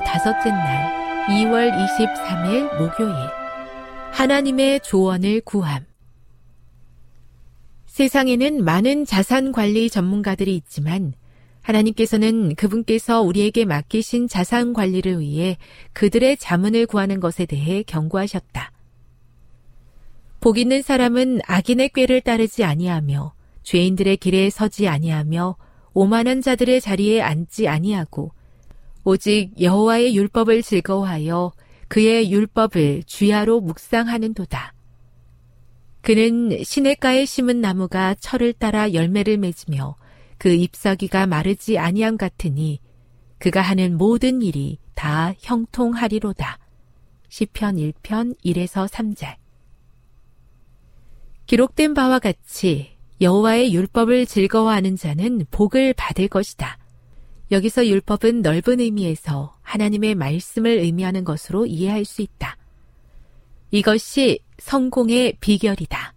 다섯째 날 2월 23일 목요일 하나님의 조언을 구함 세상에는 많은 자산 관리 전문가들이 있지만 하나님께서는 그분께서 우리에게 맡기신 자산 관리를 위해 그들의 자문을 구하는 것에 대해 경고하셨다. 복 있는 사람은 악인의 꾀를 따르지 아니하며 죄인들의 길에 서지 아니하며 오만한 자들의 자리에 앉지 아니하고 오직 여호와의 율법을 즐거워하여 그의 율법을 주야로 묵상하는도다. 그는 시냇가에 심은 나무가 철을 따라 열매를 맺으며 그 잎사귀가 마르지 아니함 같으니 그가 하는 모든 일이 다 형통하리로다. 시편 1편 1에서 3절. 기록된 바와 같이 여호와의 율법을 즐거워하는 자는 복을 받을 것이다. 여기서 율법은 넓은 의미에서 하나님의 말씀을 의미하는 것으로 이해할 수 있다. 이것이 성공의 비결이다.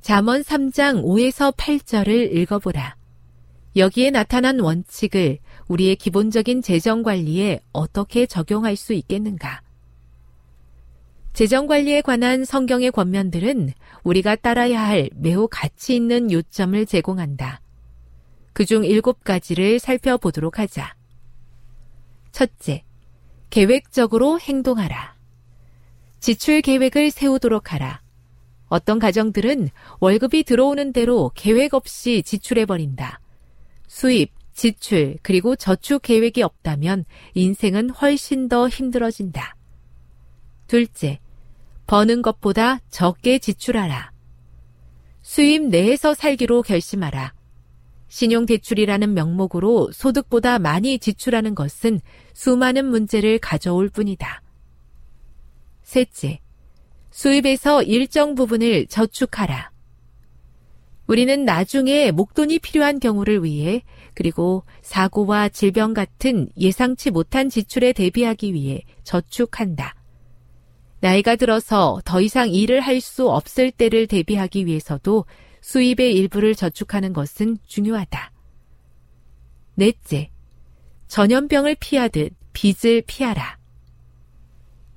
잠언 3장 5에서 8절을 읽어보라. 여기에 나타난 원칙을 우리의 기본적인 재정 관리에 어떻게 적용할 수 있겠는가? 재정 관리에 관한 성경의 권면들은 우리가 따라야 할 매우 가치 있는 요점을 제공한다. 그중 일곱 가지를 살펴보도록 하자. 첫째, 계획적으로 행동하라. 지출 계획을 세우도록 하라. 어떤 가정들은 월급이 들어오는 대로 계획 없이 지출해버린다. 수입, 지출, 그리고 저축 계획이 없다면 인생은 훨씬 더 힘들어진다. 둘째, 버는 것보다 적게 지출하라. 수입 내에서 살기로 결심하라. 신용대출이라는 명목으로 소득보다 많이 지출하는 것은 수많은 문제를 가져올 뿐이다. 셋째, 수입에서 일정 부분을 저축하라. 우리는 나중에 목돈이 필요한 경우를 위해 그리고 사고와 질병 같은 예상치 못한 지출에 대비하기 위해 저축한다. 나이가 들어서 더 이상 일을 할 수 없을 때를 대비하기 위해서도 수입의 일부를 저축하는 것은 중요하다. 넷째, 전염병을 피하듯 빚을 피하라.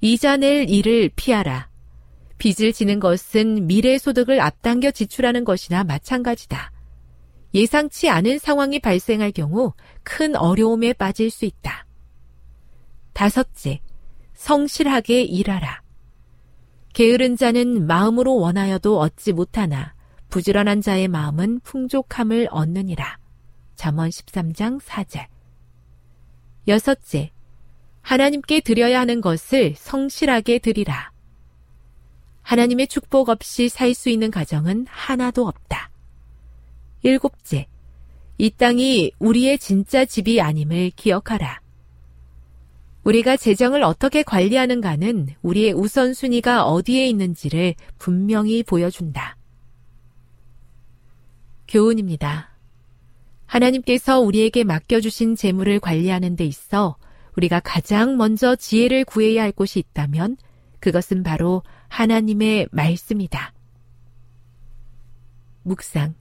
이자 낼 일을 피하라. 빚을 지는 것은 미래 소득을 앞당겨 지출하는 것이나 마찬가지다. 예상치 않은 상황이 발생할 경우 큰 어려움에 빠질 수 있다. 다섯째, 성실하게 일하라. 게으른 자는 마음으로 원하여도 얻지 못하나 부지런한 자의 마음은 풍족함을 얻느니라. 잠언 13장 4절. 여섯째, 하나님께 드려야 하는 것을 성실하게 드리라. 하나님의 축복 없이 살 수 있는 가정은 하나도 없다. 일곱째, 이 땅이 우리의 진짜 집이 아님을 기억하라. 우리가 재정을 어떻게 관리하는가는 우리의 우선순위가 어디에 있는지를 분명히 보여준다. 교훈입니다. 하나님께서 우리에게 맡겨주신 재물을 관리하는 데 있어 우리가 가장 먼저 지혜를 구해야 할 곳이 있다면 그것은 바로 하나님의 말씀이다. 묵상.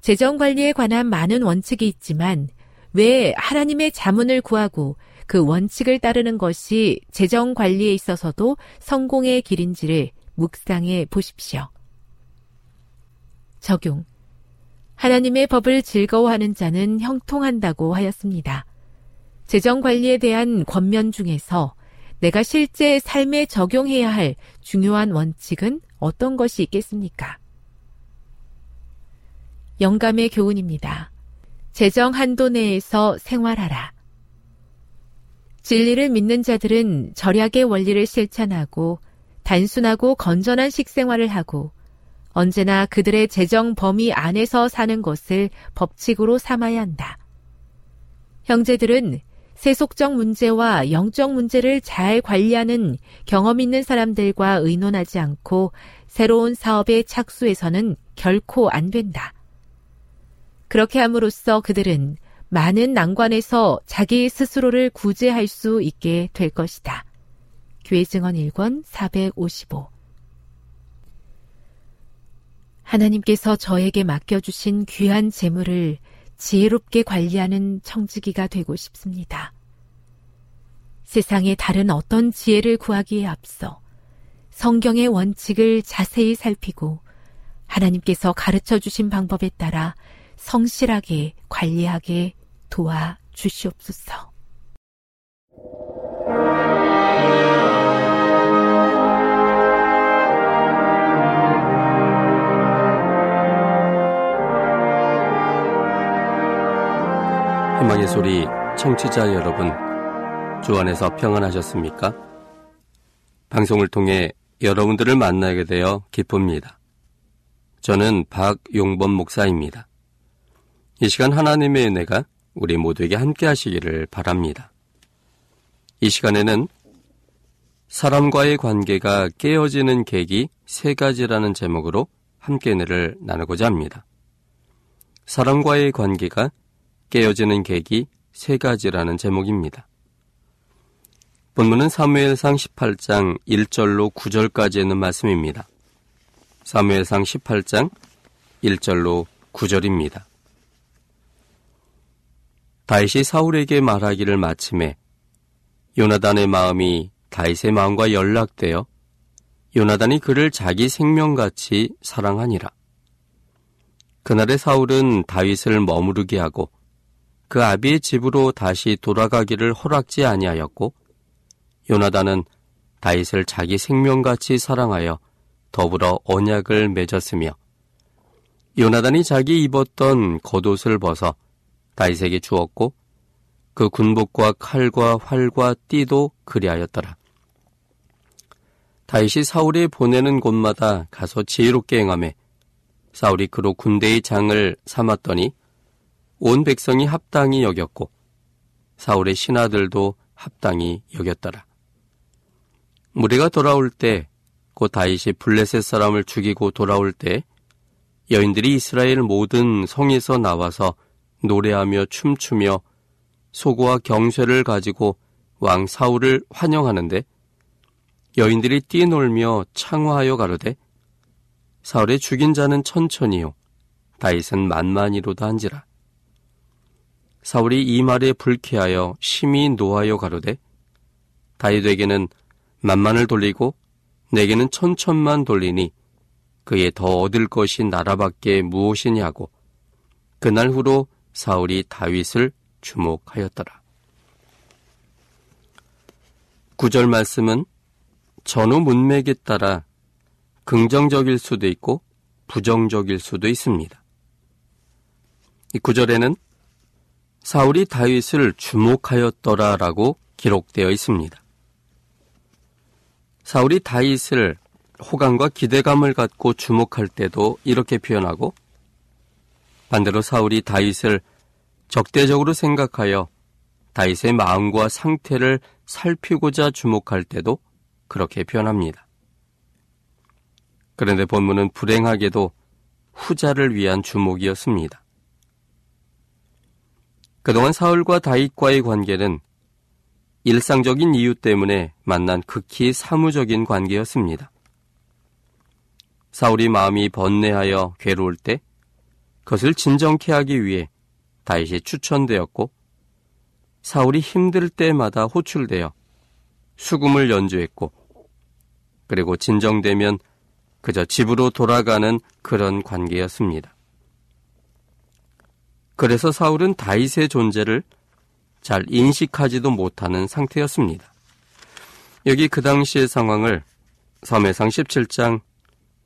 재정 관리에 관한 많은 원칙이 있지만 왜 하나님의 자문을 구하고 그 원칙을 따르는 것이 재정 관리에 있어서도 성공의 길인지를 묵상해 보십시오. 적용. 하나님의 법을 즐거워하는 자는 형통한다고 하였습니다. 재정 관리에 대한 권면 중에서 내가 실제 삶에 적용해야 할 중요한 원칙은 어떤 것이 있겠습니까? 영감의 교훈입니다. 재정 한도 내에서 생활하라. 진리를 믿는 자들은 절약의 원리를 실천하고 단순하고 건전한 식생활을 하고 언제나 그들의 재정 범위 안에서 사는 것을 법칙으로 삼아야 한다. 형제들은 세속적 문제와 영적 문제를 잘 관리하는 경험 있는 사람들과 의논하지 않고 새로운 사업에 착수해서는 결코 안 된다. 그렇게 함으로써 그들은 많은 난관에서 자기 스스로를 구제할 수 있게 될 것이다. 교회 증언 1권 455 하나님께서 저에게 맡겨주신 귀한 재물을 지혜롭게 관리하는 청지기가 되고 싶습니다. 세상의 다른 어떤 지혜를 구하기에 앞서 성경의 원칙을 자세히 살피고 하나님께서 가르쳐 주신 방법에 따라 성실하게 관리하게 도와 주시옵소서. 희망의 소리 청취자 여러분, 주 안에서 평안하셨습니까? 방송을 통해 여러분들을 만나게 되어 기쁩니다. 저는 박용범 목사입니다. 이 시간 하나님의 은혜가 우리 모두에게 함께 하시기를 바랍니다. 이 시간에는 사람과의 관계가 깨어지는 계기 세 가지라는 제목으로 함께 은혜를 나누고자 합니다. 사람과의 관계가 깨어지는 계기 세 가지라는 제목입니다. 본문은 사무엘상 18장 1절로 9절까지 있는 말씀입니다. 사무엘상 18장 1절로 9절입니다. 다윗이 사울에게 말하기를 마침에 요나단의 마음이 다윗의 마음과 연락되어 요나단이 그를 자기 생명같이 사랑하니라. 그날의 사울은 다윗을 머무르게 하고 그 아비의 집으로 다시 돌아가기를 허락지 아니하였고 요나단은 다윗을 자기 생명같이 사랑하여 더불어 언약을 맺었으며 요나단이 자기 입었던 겉옷을 벗어 다윗에게 주었고 그 군복과 칼과 활과 띠도 그리하였더라. 다윗이 사울이 보내는 곳마다 가서 지혜롭게 행함에 사울이 그로 군대의 장을 삼았더니 온 백성이 합당히 여겼고 사울의 신하들도 합당히 여겼더라. 무리가 돌아올 때 곧 다윗이 블레셋 사람을 죽이고 돌아올 때 여인들이 이스라엘 모든 성에서 나와서 노래하며 춤추며 소고와 경쇠를 가지고 왕 사울을 환영하는데 여인들이 뛰놀며 창화하여 가로되 사울의 죽인 자는 천천히요 다윗은 만만히로다 한지라 사울이 이 말에 불쾌하여 심히 노하여 가로되 다윗에게는 만만을 돌리고 내게는 천천만 돌리니 그에 더 얻을 것이 나라밖에 무엇이냐고 그날 후로 사울이 다윗을 주목하였더라. 구절 말씀은 전후 문맥에 따라 긍정적일 수도 있고 부정적일 수도 있습니다. 이 구절에는 사울이 다윗을 주목하였더라라고 기록되어 있습니다. 사울이 다윗을 호감과 기대감을 갖고 주목할 때도 이렇게 표현하고 반대로 사울이 다윗을 적대적으로 생각하여 다윗의 마음과 상태를 살피고자 주목할 때도 그렇게 표현합니다. 그런데 본문은 불행하게도 후자를 위한 주목이었습니다. 그동안 사울과 다윗과의 관계는 일상적인 이유 때문에 만난 극히 사무적인 관계였습니다. 사울이 마음이 번뇌하여 괴로울 때 그것을 진정케 하기 위해 다윗이 추천되었고 사울이 힘들 때마다 호출되어 수금을 연주했고 그리고 진정되면 그저 집으로 돌아가는 그런 관계였습니다. 그래서 사울은 다윗의 존재를 잘 인식하지도 못하는 상태였습니다. 여기 그 당시의 상황을 섬해상 17장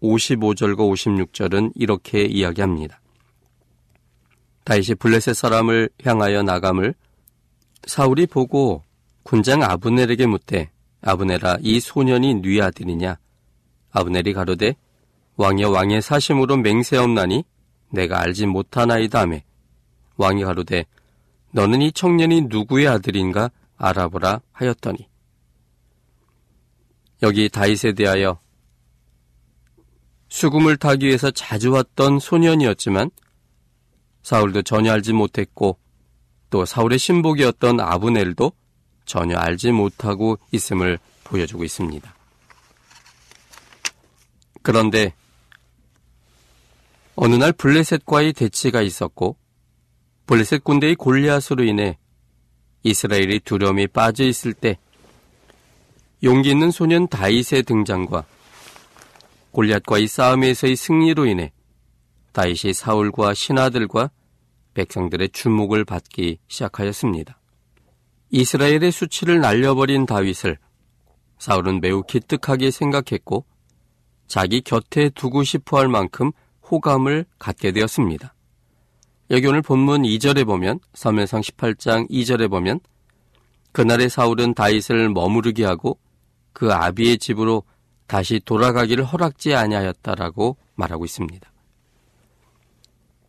55절과 56절은 이렇게 이야기합니다. 다윗이 블레셋 사람을 향하여 나감을 사울이 보고 군장 아브넬에게 묻되 아브넬아 이 소년이 네 아들이냐 아브넬이 가로되 왕여 왕의 사심으로 맹세없나니 내가 알지 못하나이다 하매 왕이 가로되 너는 이 청년이 누구의 아들인가 알아보라 하였더니 여기 다윗에 대하여 수금을 타기 위해서 자주 왔던 소년이었지만 사울도 전혀 알지 못했고 또 사울의 신복이었던 아브넬도 전혀 알지 못하고 있음을 보여주고 있습니다. 그런데 어느 날 블레셋과의 대치가 있었고 블레셋 군대의 골리앗으로 인해 이스라엘이 두려움이 빠져 있을 때 용기 있는 소년 다윗의 등장과 골리앗과의 싸움에서의 승리로 인해 다윗이 사울과 신하들과 백성들의 주목을 받기 시작하였습니다. 이스라엘의 수치를 날려버린 다윗을 사울은 매우 기특하게 생각했고 자기 곁에 두고 싶어 할 만큼 호감을 갖게 되었습니다. 여기 오늘 본문 2절에 보면 사무상 18장 2절에 보면 그날의 사울은 다윗을 머무르게 하고 그 아비의 집으로 다시 돌아가기를 허락지 아니하였다라고 말하고 있습니다.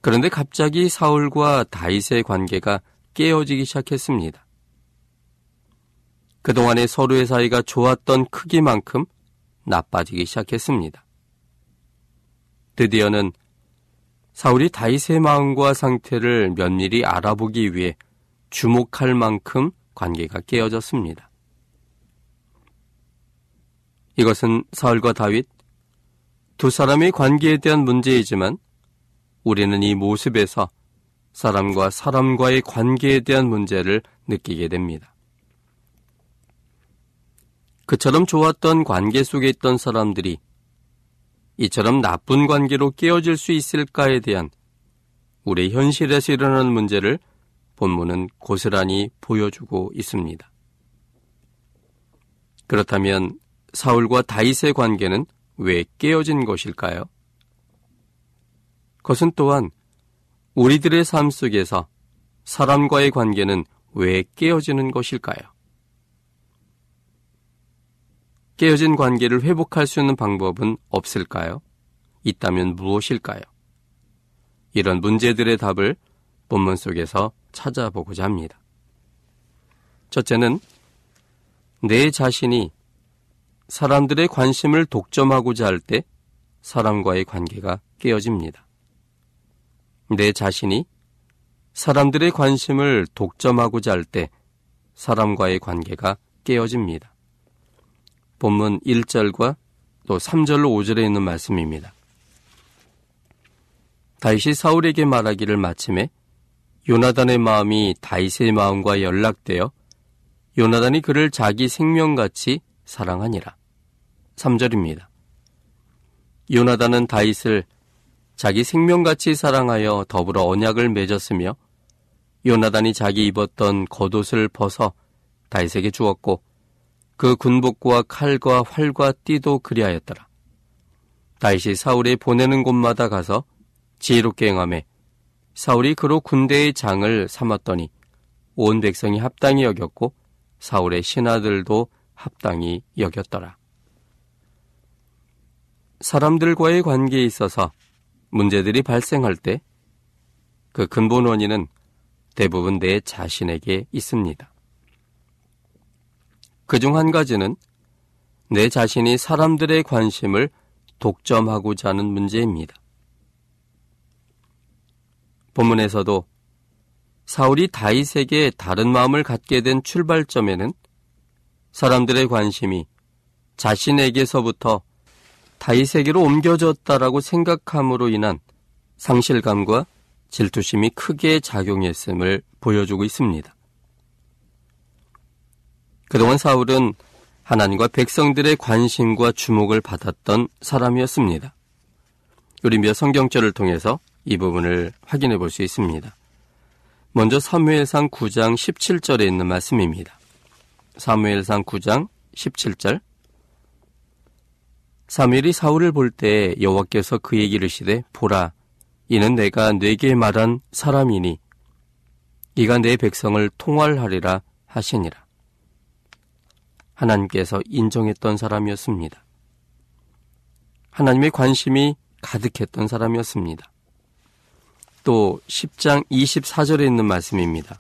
그런데 갑자기 사울과 다윗의 관계가 깨어지기 시작했습니다. 그동안에 서로의 사이가 좋았던 크기만큼 나빠지기 시작했습니다. 드디어는 사울이 다윗의 마음과 상태를 면밀히 알아보기 위해 주목할 만큼 관계가 깨어졌습니다. 이것은 사울과 다윗 두 사람의 관계에 대한 문제이지만 우리는 이 모습에서 사람과 사람과의 관계에 대한 문제를 느끼게 됩니다. 그처럼 좋았던 관계 속에 있던 사람들이 이처럼 나쁜 관계로 깨어질 수 있을까에 대한 우리 현실에서 일어나는 문제를 본문은 고스란히 보여주고 있습니다. 그렇다면 사울과 다윗의 관계는 왜 깨어진 것일까요? 그것은 또한 우리들의 삶 속에서 사람과의 관계는 왜 깨어지는 것일까요? 깨어진 관계를 회복할 수 있는 방법은 없을까요? 있다면 무엇일까요? 이런 문제들의 답을 본문 속에서 찾아보고자 합니다. 첫째는 내 자신이 사람들의 관심을 독점하고자 할 때 사람과의 관계가 깨어집니다. 내 자신이 사람들의 관심을 독점하고자 할 때 사람과의 관계가 깨어집니다. 본문 1절과 또 3절로 5절에 있는 말씀입니다. 다윗이 사울에게 말하기를 마침에 요나단의 마음이 다윗의 마음과 연락되어 요나단이 그를 자기 생명같이 사랑하니라. 3절입니다. 요나단은 다윗을 자기 생명같이 사랑하여 더불어 언약을 맺었으며 요나단이 자기 입었던 겉옷을 벗어 다윗에게 주었고 그 군복과 칼과 활과 띠도 그리하였더라. 다윗이 사울이 보내는 곳마다 가서 지혜롭게 행함에 사울이 그로 군대의 장을 삼았더니 온 백성이 합당히 여겼고 사울의 신하들도 합당히 여겼더라. 사람들과의 관계에 있어서 문제들이 발생할 때 그 근본 원인은 대부분 내 자신에게 있습니다. 그중 한 가지는 내 자신이 사람들의 관심을 독점하고자 하는 문제입니다. 본문에서도 사울이 다윗에게 다른 마음을 갖게 된 출발점에는 사람들의 관심이 자신에게서부터 다윗에게로 옮겨졌다라고 생각함으로 인한 상실감과 질투심이 크게 작용했음을 보여주고 있습니다. 그동안 사울은 하나님과 백성들의 관심과 주목을 받았던 사람이었습니다. 우리 몇 성경절을 통해서 이 부분을 확인해 볼 수 있습니다. 먼저 사무엘상 9장 17절에 있는 말씀입니다. 사무엘상 9장 17절 사무엘이 사울을 볼 때 여호와께서 그에게 이르시되 보라 이는 내가 내게 말한 사람이니 이가 내 백성을 통할하리라 하시니라. 하나님께서 인정했던 사람이었습니다. 하나님의 관심이 가득했던 사람이었습니다. 또 10장 24절에 있는 말씀입니다.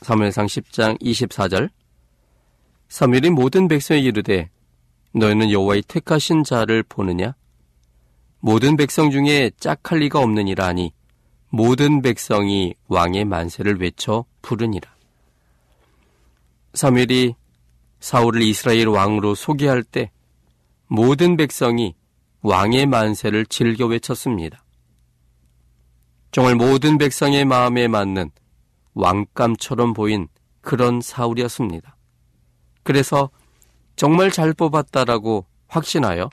사무엘상 10장 24절 사무엘이 모든 백성에게 이르되 너희는 여호와의 택하신 자를 보느냐 모든 백성 중에 짝할 리가 없느니라 하니 모든 백성이 왕의 만세를 외쳐 부르니라. 사무엘이 사울을 이스라엘 왕으로 소개할 때 모든 백성이 왕의 만세를 즐겨 외쳤습니다. 정말 모든 백성의 마음에 맞는 왕감처럼 보인 그런 사울이었습니다. 그래서 정말 잘 뽑았다라고 확신하여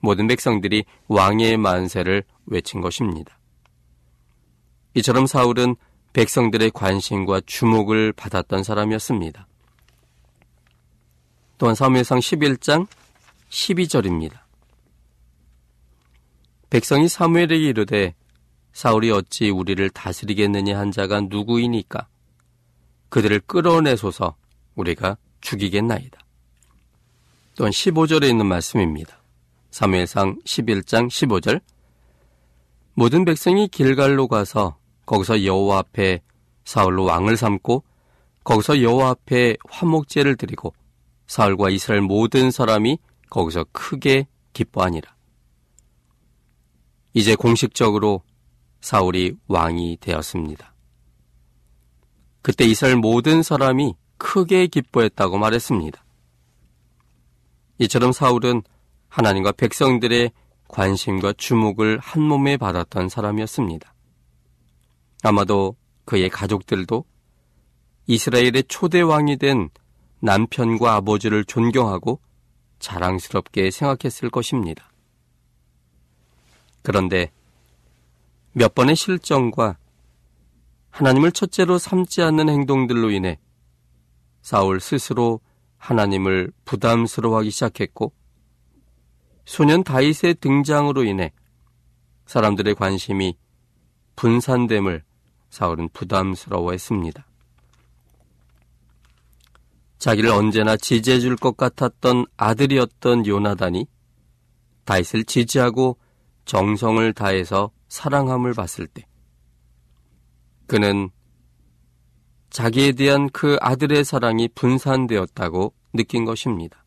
모든 백성들이 왕의 만세를 외친 것입니다. 이처럼 사울은 백성들의 관심과 주목을 받았던 사람이었습니다. 또한 사무엘상 11장 12절입니다. 백성이 사무엘에게 이르되 사울이 어찌 우리를 다스리겠느냐 한 자가 누구이니까 그들을 끌어내소서 우리가 죽이겠나이다. 또한 15절에 있는 말씀입니다. 사무엘상 11장 15절 모든 백성이 길갈로 가서 거기서 여호와 앞에 사울로 왕을 삼고 거기서 여호와 앞에 화목제를 드리고 사울과 이스라엘 모든 사람이 거기서 크게 기뻐하니라. 이제 공식적으로 사울이 왕이 되었습니다. 그때 이스라엘 모든 사람이 크게 기뻐했다고 말했습니다. 이처럼 사울은 하나님과 백성들의 관심과 주목을 한 몸에 받았던 사람이었습니다. 아마도 그의 가족들도 이스라엘의 초대 왕이 된 남편과 아버지를 존경하고 자랑스럽게 생각했을 것입니다. 그런데 몇 번의 실정과 하나님을 첫째로 삼지 않는 행동들로 인해 사울 스스로 하나님을 부담스러워하기 시작했고 소년 다윗의 등장으로 인해 사람들의 관심이 분산됨을 사울은 부담스러워했습니다. 자기를 언제나 지지해 줄 것 같았던 아들이었던 요나단이 다윗을 지지하고 정성을 다해서 사랑함을 봤을 때 그는 자기에 대한 그 아들의 사랑이 분산되었다고 느낀 것입니다.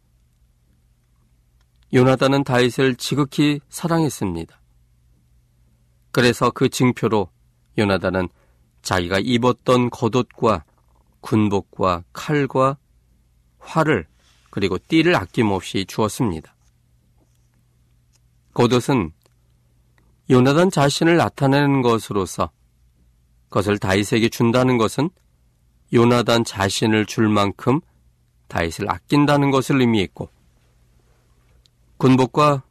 요나단은 다윗을 지극히 사랑했습니다. 그래서 그 증표로 요나단은 자기가 입었던 겉옷과 군복과 칼과 활을 그리고 띠를 아낌없이 주었습니다. 겉옷은 요나단 자신을 나타내는 것으로서 그것을 다윗에게 준다는 것은 요나단 자신을 줄 만큼 다윗을 아낀다는 것을 의미했고 군복과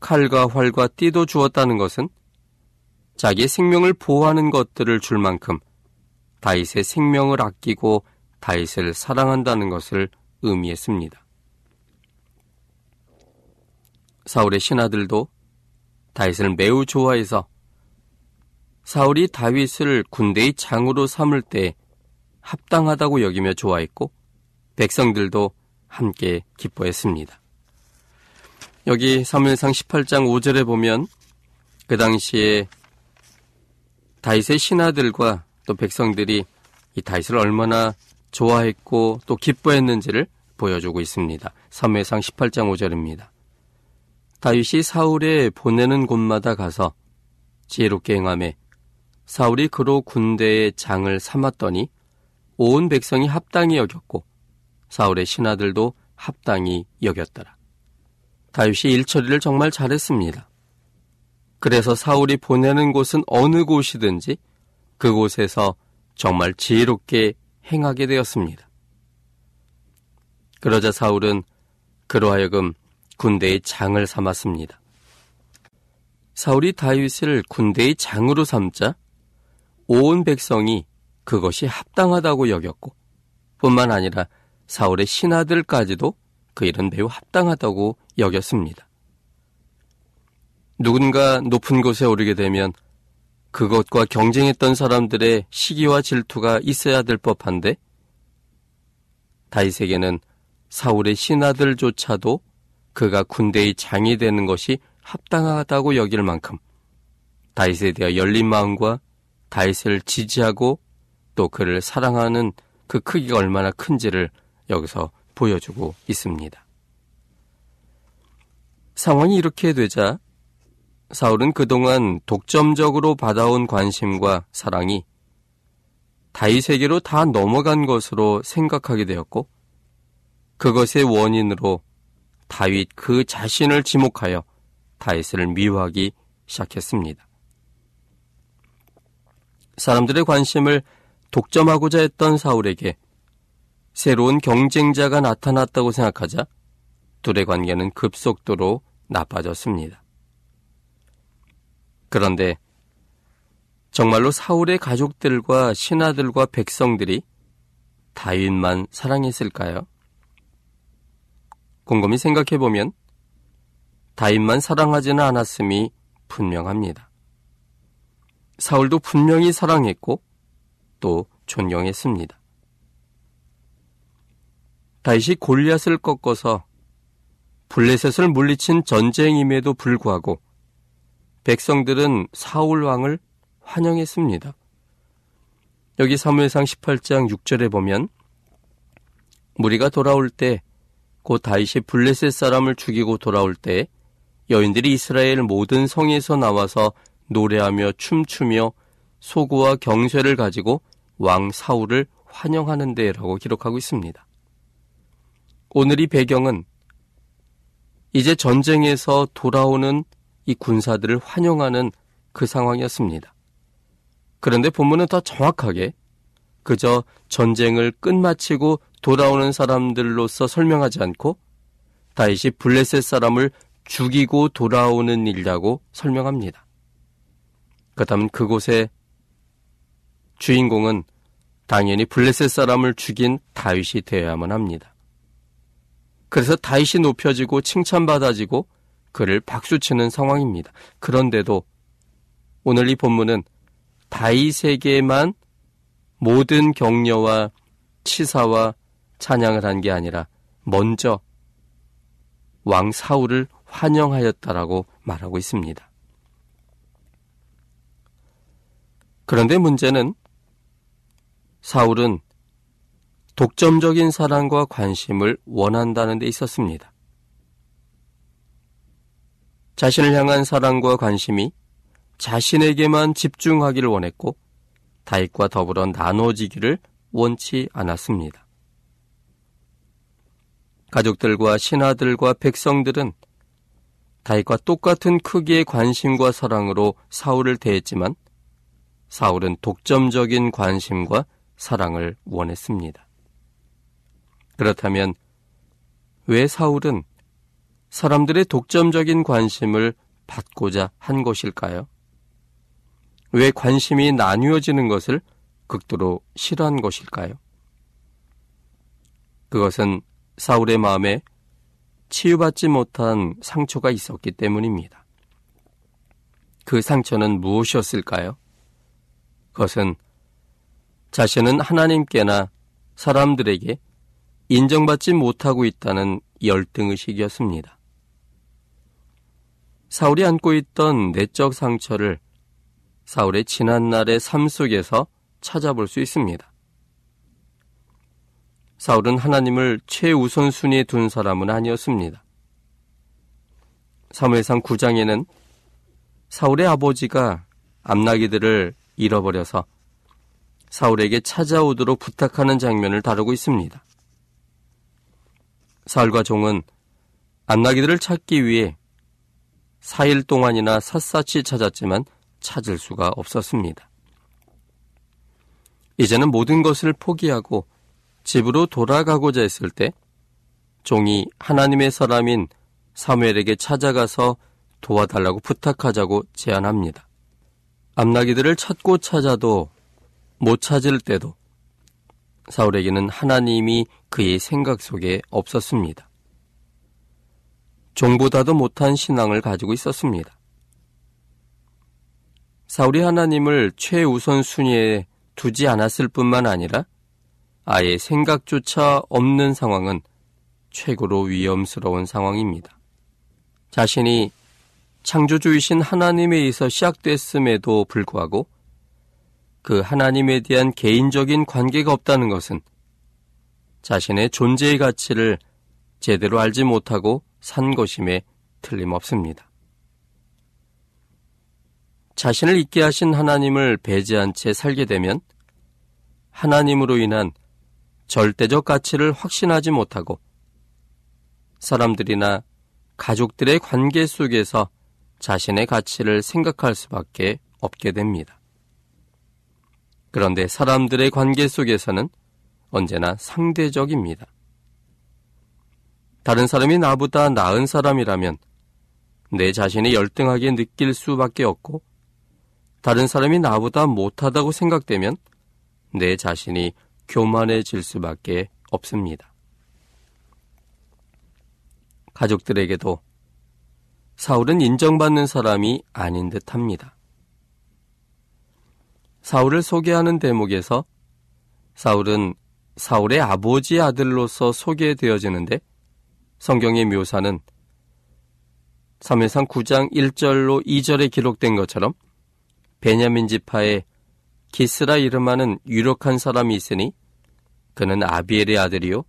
칼과 활과 띠도 주었다는 것은 자기의 생명을 보호하는 것들을 줄 만큼 다윗의 생명을 아끼고 다윗을 사랑한다는 것을 의미했습니다. 사울의 신하들도 다윗을 매우 좋아해서 사울이 다윗을 군대의 장으로 삼을 때 합당하다고 여기며 좋아했고 백성들도 함께 기뻐했습니다. 여기 사무엘상 18장 5절에 보면 그 당시에 다윗의 신하들과 또 백성들이 이 다윗을 얼마나 좋아했고 또 기뻐했는지를 보여주고 있습니다. 사무엘상 18장 5절입니다. 다윗이 사울에 보내는 곳마다 가서 지혜롭게 행함에 사울이 그로 군대의 장을 삼았더니 온 백성이 합당히 여겼고 사울의 신하들도 합당히 여겼더라. 다윗이 일처리를 정말 잘했습니다. 그래서 사울이 보내는 곳은 어느 곳이든지 그곳에서 정말 지혜롭게 행하게 되었습니다. 그러자 사울은 그로 하여금 군대의 장을 삼았습니다. 사울이 다윗을 군대의 장으로 삼자 온 백성이 그것이 합당하다고 여겼고 뿐만 아니라 사울의 신하들까지도 그 일은 매우 합당하다고 여겼습니다. 누군가 높은 곳에 오르게 되면 그것과 경쟁했던 사람들의 시기와 질투가 있어야 될 법한데 다윗에게는 사울의 신하들조차도 그가 군대의 장이 되는 것이 합당하다고 여길 만큼 다윗에 대한 열린 마음과 다윗을 지지하고 또 그를 사랑하는 그 크기가 얼마나 큰지를 여기서 보여주고 있습니다. 상황이 이렇게 되자 사울은 그동안 독점적으로 받아온 관심과 사랑이 다윗에게로 다 넘어간 것으로 생각하게 되었고 그것의 원인으로 다윗 그 자신을 지목하여 다윗을 미워하기 시작했습니다. 사람들의 관심을 독점하고자 했던 사울에게 새로운 경쟁자가 나타났다고 생각하자 둘의 관계는 급속도로 나빠졌습니다. 그런데 정말로 사울의 가족들과 신하들과 백성들이 다윗만 사랑했을까요? 곰곰이 생각해 보면 다윗만 사랑하지는 않았음이 분명합니다. 사울도 분명히 사랑했고 또 존경했습니다. 다윗이 골리앗을 꺾어서 블레셋을 물리친 전쟁임에도 불구하고 백성들은 사울 왕을 환영했습니다. 여기 사무엘상 18장 6절에 보면 무리가 돌아올 때 곧 다윗이 블레셋 사람을 죽이고 돌아올 때 여인들이 이스라엘 모든 성에서 나와서 노래하며 춤추며 소구와 경쇠를 가지고 왕 사울을 환영하는 데라고 기록하고 있습니다. 오늘 이 배경은 이제 전쟁에서 돌아오는 이 군사들을 환영하는 그 상황이었습니다. 그런데 본문은 더 정확하게 그저 전쟁을 끝마치고 돌아오는 사람들로서 설명하지 않고 다윗이 블레셋 사람을 죽이고 돌아오는 일이라고 설명합니다. 그렇다면 그곳의 주인공은 당연히 블레셋 사람을 죽인 다윗이 되어야만 합니다. 그래서 다윗이 높여지고 칭찬받아지고 그를 박수치는 상황입니다. 그런데도 오늘 이 본문은 다윗에게만 모든 격려와 치사와 찬양을 한 게 아니라 먼저 왕 사울을 환영하였다라고 말하고 있습니다. 그런데 문제는 사울은 독점적인 사랑과 관심을 원한다는 데 있었습니다. 자신을 향한 사랑과 관심이 자신에게만 집중하기를 원했고 다윗과 더불어 나눠지기를 원치 않았습니다. 가족들과 신하들과 백성들은 다윗과 똑같은 크기의 관심과 사랑으로 사울을 대했지만 사울은 독점적인 관심과 사랑을 원했습니다. 그렇다면 왜 사울은 사람들의 독점적인 관심을 받고자 한 것일까요? 왜 관심이 나뉘어지는 것을 극도로 싫어한 것일까요? 그것은 사울의 마음에 치유받지 못한 상처가 있었기 때문입니다. 그 상처는 무엇이었을까요? 그것은 자신은 하나님께나 사람들에게 인정받지 못하고 있다는 열등의식이었습니다. 사울이 안고 있던 내적 상처를 사울의 지난 날의 삶 속에서 찾아볼 수 있습니다. 사울은 하나님을 최우선순위에 둔 사람은 아니었습니다. 사무엘상 9장에는 사울의 아버지가 암나기들을 잃어버려서 사울에게 찾아오도록 부탁하는 장면을 다루고 있습니다. 사울과 종은 암나기들을 찾기 위해 4일 동안이나 샅샅이 찾았지만 찾을 수가 없었습니다. 이제는 모든 것을 포기하고 집으로 돌아가고자 했을 때 종이 하나님의 사람인 사무엘에게 찾아가서 도와달라고 부탁하자고 제안합니다. 암나기들을 찾고 찾아도 못 찾을 때도 사울에게는 하나님이 그의 생각 속에 없었습니다. 종보다도 못한 신앙을 가지고 있었습니다. 사울이 하나님을 최우선 순위에 두지 않았을 뿐만 아니라 아예 생각조차 없는 상황은 최고로 위험스러운 상황입니다. 자신이 창조주이신 하나님에 의해서 시작됐음에도 불구하고 그 하나님에 대한 개인적인 관계가 없다는 것은 자신의 존재의 가치를 제대로 알지 못하고 산 것임에 틀림없습니다. 자신을 있게 하신 하나님을 배제한 채 살게 되면 하나님으로 인한 절대적 가치를 확신하지 못하고 사람들이나 가족들의 관계 속에서 자신의 가치를 생각할 수밖에 없게 됩니다. 그런데 사람들의 관계 속에서는 언제나 상대적입니다. 다른 사람이 나보다 나은 사람이라면 내 자신이 열등하게 느낄 수밖에 없고 다른 사람이 나보다 못하다고 생각되면 내 자신이 교만해질 수밖에 없습니다. 가족들에게도 사울은 인정받는 사람이 아닌 듯 합니다. 사울을 소개하는 대목에서 사울은 사울의 아버지 아들로서 소개되어지는데 성경의 묘사는 3회상 9장 1절로 2절에 기록된 것처럼 베냐민 지파에 기스라 이름하는 유력한 사람이 있으니 그는 아비엘의 아들이요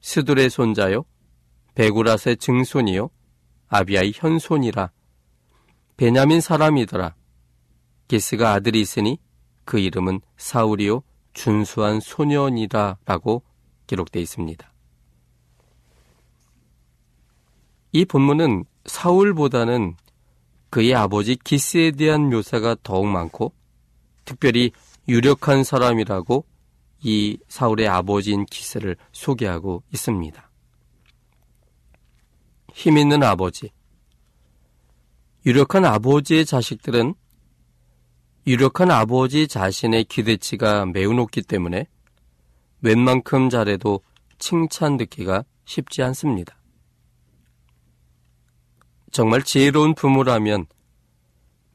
스둘의 손자요 베구라스의 증손이요 아비아의 현손이라 베냐민 사람이더라 기스가 아들이 있으니 그 이름은 사울이요 준수한 소년이라라고 기록되어 있습니다. 이 본문은 사울보다는 그의 아버지 기스에 대한 묘사가 더욱 많고 특별히 유력한 사람이라고 이 사울의 아버지인 기스를 소개하고 있습니다. 힘 있는 아버지. 유력한 아버지의 자식들은 유력한 아버지 자신의 기대치가 매우 높기 때문에 웬만큼 잘해도 칭찬 듣기가 쉽지 않습니다. 정말 지혜로운 부모라면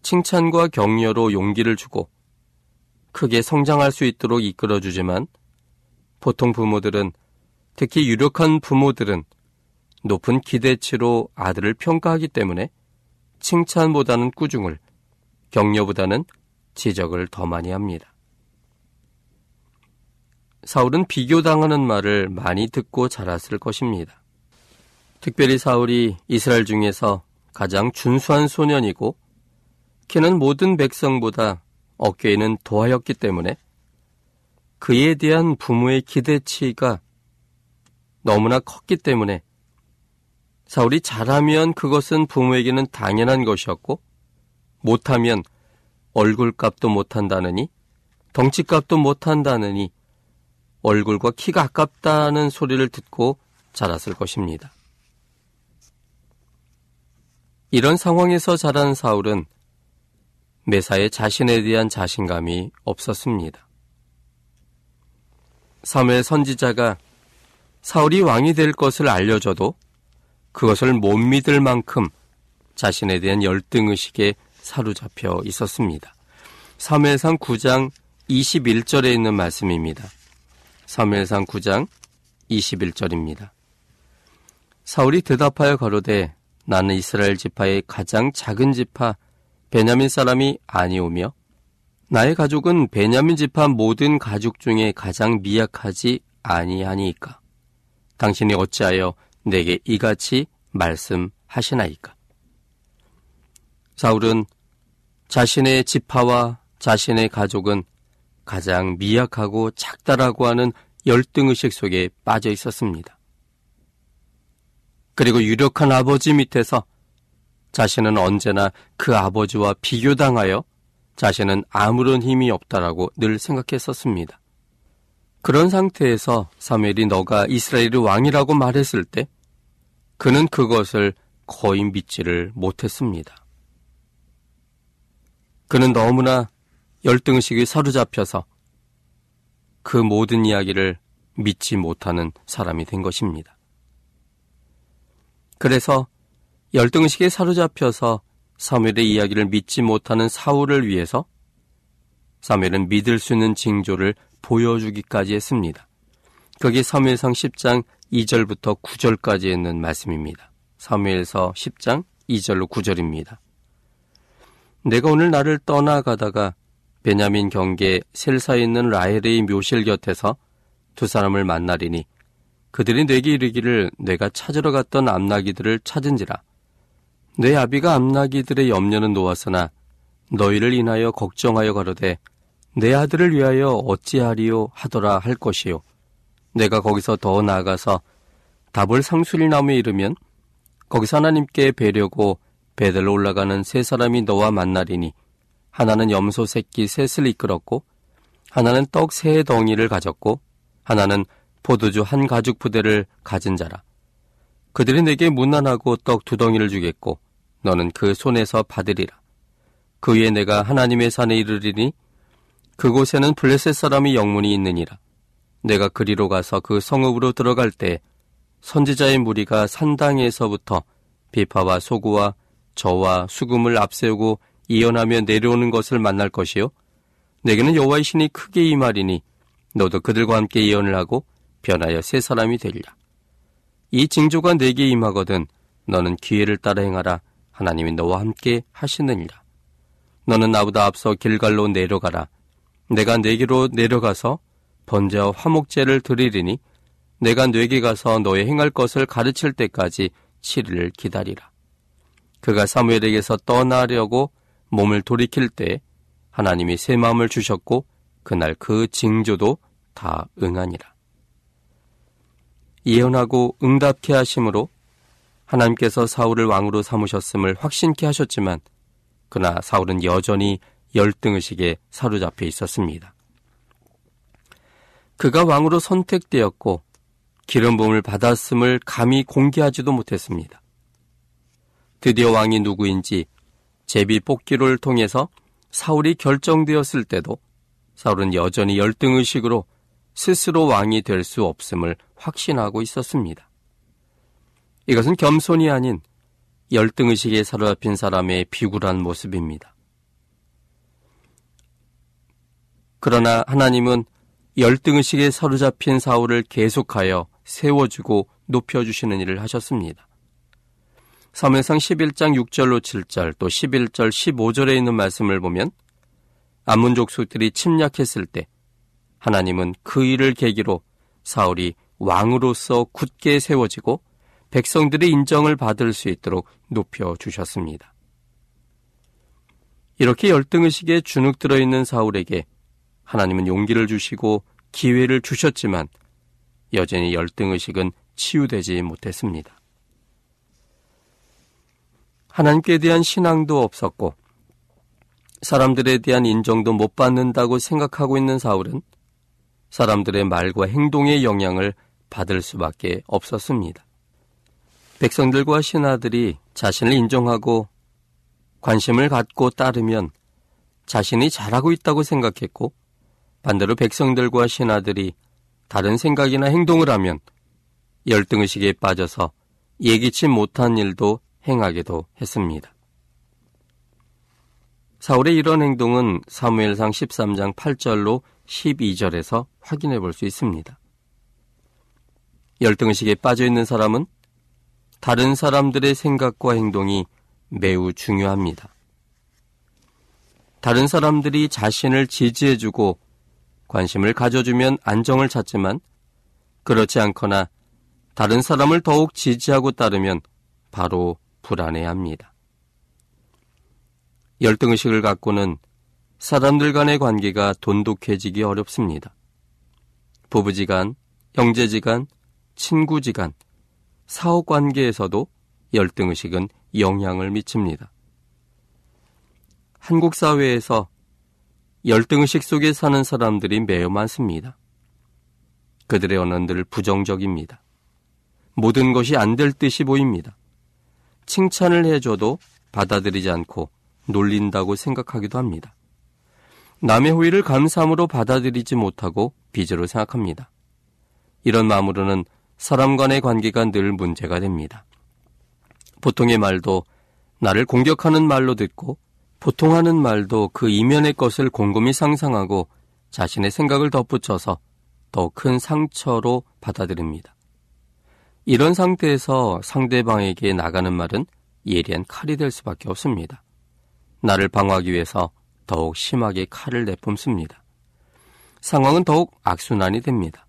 칭찬과 격려로 용기를 주고 크게 성장할 수 있도록 이끌어주지만 보통 부모들은 특히 유력한 부모들은 높은 기대치로 아들을 평가하기 때문에 칭찬보다는 꾸중을, 격려보다는 지적을 더 많이 합니다. 사울은 비교당하는 말을 많이 듣고 자랐을 것입니다. 특별히 사울이 이스라엘 중에서 가장 준수한 소년이고 키는 모든 백성보다 어깨에는 도하였기 때문에 그에 대한 부모의 기대치가 너무나 컸기 때문에 사울이 잘하면 그것은 부모에게는 당연한 것이었고 못하면 얼굴값도 못한다느니 덩치값도 못한다느니 얼굴과 키가 아깝다는 소리를 듣고 자랐을 것입니다. 이런 상황에서 자란 사울은 매사에 자신에 대한 자신감이 없었습니다. 사무엘 선지자가 사울이 왕이 될 것을 알려줘도 그것을 못 믿을 만큼 자신에 대한 열등의식에 사로잡혀 있었습니다. 3회상 9장 21절에 있는 말씀입니다. 3회상 9장 21절입니다. 사울이 대답하여 가로되 나는 이스라엘 지파의 가장 작은 지파 베냐민 사람이 아니오며 나의 가족은 베냐민 지파 모든 가족 중에 가장 미약하지 아니하니이까 당신이 어찌하여 내게 이같이 말씀하시나이까 사울은 자신의 지파와 자신의 가족은 가장 미약하고 작다라고 하는 열등의식 속에 빠져 있었습니다. 그리고 유력한 아버지 밑에서 자신은 언제나 그 아버지와 비교당하여 자신은 아무런 힘이 없다라고 늘 생각했었습니다. 그런 상태에서 사무엘이 너가 이스라엘의 왕이라고 말했을 때 그는 그것을 거의 믿지를 못했습니다. 그는 너무나 열등의식이 사로잡혀서 그 모든 이야기를 믿지 못하는 사람이 된 것입니다. 그래서 열등의식에 사로잡혀서 사무엘의 이야기를 믿지 못하는 사울을 위해서 사무엘은 믿을 수 있는 징조를 보여주기까지 했습니다. 거기 사무엘상 10장 2절부터 9절까지 있는 말씀입니다. 사무엘서 10장 2절로 9절입니다. 내가 오늘 나를 떠나가다가 베냐민 경계 셀사에 있는 라헬의 묘실 곁에서 두 사람을 만나리니 그들이 내게 이르기를 내가 찾으러 갔던 암나기들을 찾은지라. 내 아비가 암나기들의 염려는 놓았으나 너희를 인하여 걱정하여 가로되 내 아들을 위하여 어찌하리요 하더라 할 것이요. 내가 거기서 더 나아가서 답을 상수리 나무에 이르면 거기서 하나님께 뵈려고 베들로 올라가는 세 사람이 너와 만나리니 하나는 염소 새끼 셋을 이끌었고 하나는 떡 세 덩이를 가졌고 하나는 포도주 한 가죽 부대를 가진 자라. 그들이 내게 문난하고 떡 두 덩이를 주겠고 너는 그 손에서 받으리라. 그 위에 내가 하나님의 산에 이르리니 그곳에는 블레셋 사람이 영문이 있느니라. 내가 그리로 가서 그 성읍으로 들어갈 때 선지자의 무리가 산당에서부터 비파와 소구와 저와 수금을 앞세우고 이연하며 내려오는 것을 만날 것이요. 내게는 여호와의 신이 크게 임하리니 너도 그들과 함께 예언을 하고 변하여 새 사람이 되리라. 이 징조가 내게 임하거든 너는 기회를 따라 행하라. 하나님이 너와 함께 하시느니라. 너는 나보다 앞서 길갈로 내려가라. 내가 내게로 내려가서 번제와 화목제를 드리리니 내가 뇌게 가서 너의 행할 것을 가르칠 때까지 7일을 기다리라. 그가 사무엘에게서 떠나려고 몸을 돌이킬 때 하나님이 새 마음을 주셨고 그날 그 징조도 다 응하니라. 예언하고 응답케 하심으로 하나님께서 사울을 왕으로 삼으셨음을 확신케 하셨지만 그러나 사울은 여전히 열등의식에 사로잡혀 있었습니다. 그가 왕으로 선택되었고 기름 부음을 받았음을 감히 공개하지도 못했습니다. 드디어 왕이 누구인지 제비 뽑기를 통해서 사울이 결정되었을 때도 사울은 여전히 열등의식으로 스스로 왕이 될 수 없음을 확신하고 있었습니다. 이것은 겸손이 아닌 열등의식에 사로잡힌 사람의 비굴한 모습입니다. 그러나 하나님은 열등의식에 사로잡힌 사울을 계속하여 세워주고 높여주시는 일을 하셨습니다. 사무엘상 11장 6절로 7절 또 11절 15절에 있는 말씀을 보면 암문 족속들이 침략했을 때 하나님은 그 일을 계기로 사울이 왕으로서 굳게 세워지고 백성들의 인정을 받을 수 있도록 높여 주셨습니다. 이렇게 열등의식에 주눅 들어 있는 사울에게 하나님은 용기를 주시고 기회를 주셨지만 여전히 열등의식은 치유되지 못했습니다. 하나님께 대한 신앙도 없었고 사람들에 대한 인정도 못 받는다고 생각하고 있는 사울은 사람들의 말과 행동의 영향을 받을 수밖에 없었습니다. 백성들과 신하들이 자신을 인정하고 관심을 갖고 따르면 자신이 잘하고 있다고 생각했고 반대로 백성들과 신하들이 다른 생각이나 행동을 하면 열등의식에 빠져서 예기치 못한 일도 행하기도 했습니다. 사울의 이런 행동은 사무엘상 13장 8절로 12절에서 확인해 볼 수 있습니다. 열등의식에 빠져 있는 사람은 다른 사람들의 생각과 행동이 매우 중요합니다. 다른 사람들이 자신을 지지해주고 관심을 가져주면 안정을 찾지만 그렇지 않거나 다른 사람을 더욱 지지하고 따르면 바로 불안해합니다. 열등의식을 갖고는 사람들 간의 관계가 돈독해지기 어렵습니다. 부부지간, 형제지간, 친구지간, 사업 관계에서도 열등의식은 영향을 미칩니다. 한국 사회에서 열등의식 속에 사는 사람들이 매우 많습니다. 그들의 언어들 부정적입니다. 모든 것이 안 될 듯이 보입니다. 칭찬을 해줘도 받아들이지 않고 놀린다고 생각하기도 합니다. 남의 호의를 감사함으로 받아들이지 못하고 빚으로 생각합니다. 이런 마음으로는 사람 간의 관계가 늘 문제가 됩니다. 보통의 말도 나를 공격하는 말로 듣고 보통 하는 말도 그 이면의 것을 곰곰이 상상하고 자신의 생각을 덧붙여서 더 큰 상처로 받아들입니다. 이런 상태에서 상대방에게 나가는 말은 예리한 칼이 될 수밖에 없습니다. 나를 방어하기 위해서 더욱 심하게 칼을 내뿜습니다. 상황은 더욱 악순환이 됩니다.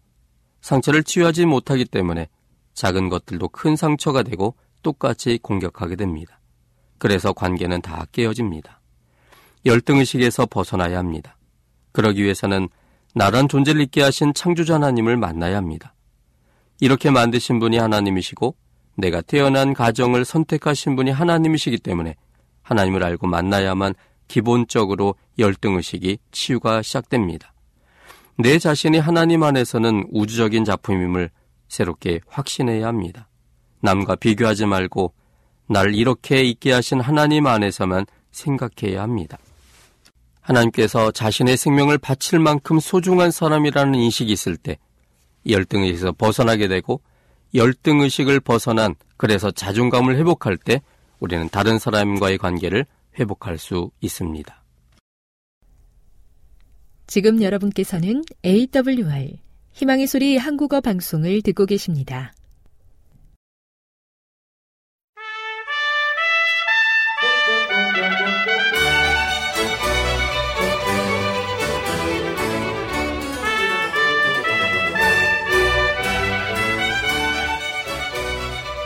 상처를 치유하지 못하기 때문에 작은 것들도 큰 상처가 되고 똑같이 공격하게 됩니다. 그래서 관계는 다 깨어집니다. 열등의식에서 벗어나야 합니다. 그러기 위해서는 나란 존재를 있게 하신 창조자 하나님을 만나야 합니다. 이렇게 만드신 분이 하나님이시고 내가 태어난 가정을 선택하신 분이 하나님이시기 때문에 하나님을 알고 만나야만 기본적으로 열등의식이 치유가 시작됩니다. 내 자신이 하나님 안에서는 우주적인 작품임을 새롭게 확신해야 합니다. 남과 비교하지 말고 날 이렇게 있게 하신 하나님 안에서만 생각해야 합니다. 하나님께서 자신의 생명을 바칠 만큼 소중한 사람이라는 인식이 있을 때 열등의식에서 벗어나게 되고 열등의식을 벗어난 그래서 자존감을 회복할 때 우리는 다른 사람과의 관계를 회복할 수 있습니다. 지금 여러분께서는 AWR 희망의 소리 한국어 방송을 듣고 계십니다.